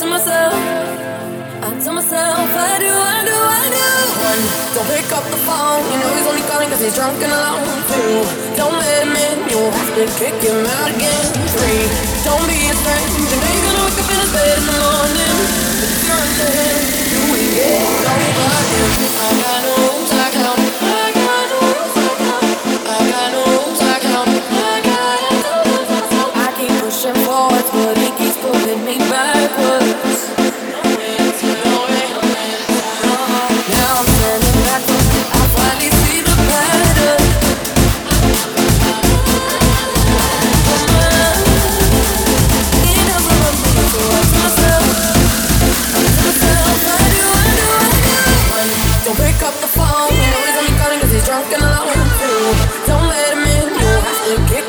tell myself. I tell myself, I do, I do, I do. One, don't pick up the phone. You know he's only calling cause he's drunk and alone. Two, don't let him in. You'll have to kick him out again. Three, don't be his friend. You know you're gonna wake up in his bed in the morning. But you're into him. You ain't getting nobody. I got no again.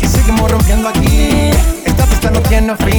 y seguimos rompiendo aquí. Esta fiesta no tiene fin.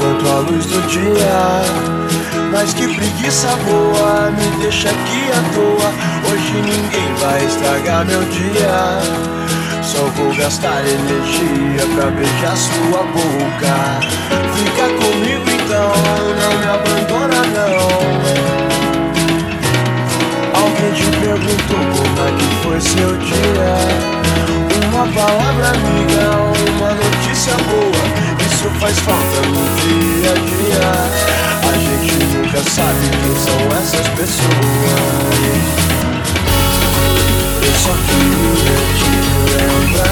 Quanto a luz do dia. Mas que preguiça boa, me deixa aqui à toa. Hoje ninguém vai estragar meu dia. Só vou gastar energia pra beijar sua boca. Fica comigo então, não me abandona não. Alguém te perguntou como é que foi seu dia? Uma palavra amiga, uma notícia boa isso faz falta no dia a dia. A gente nunca sabe quem são essas pessoas. Eu só queria te lembrar.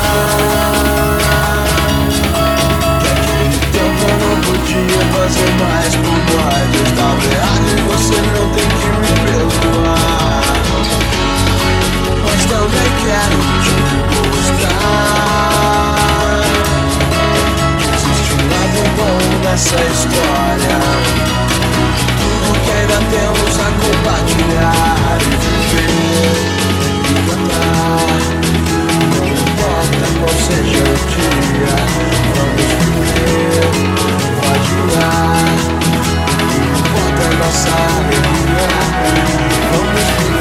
Que aquele tempo eu não podia fazer mais por nós. Eu estava errado e você não tem que me perdoar. Mas também quero te mostrar nessa história. Tudo que ainda temos a compartilhar e viver e cantar. Não importa qual seja o dia, vamos viver, imaginar. Não importa a nossa alegria, vamos viver.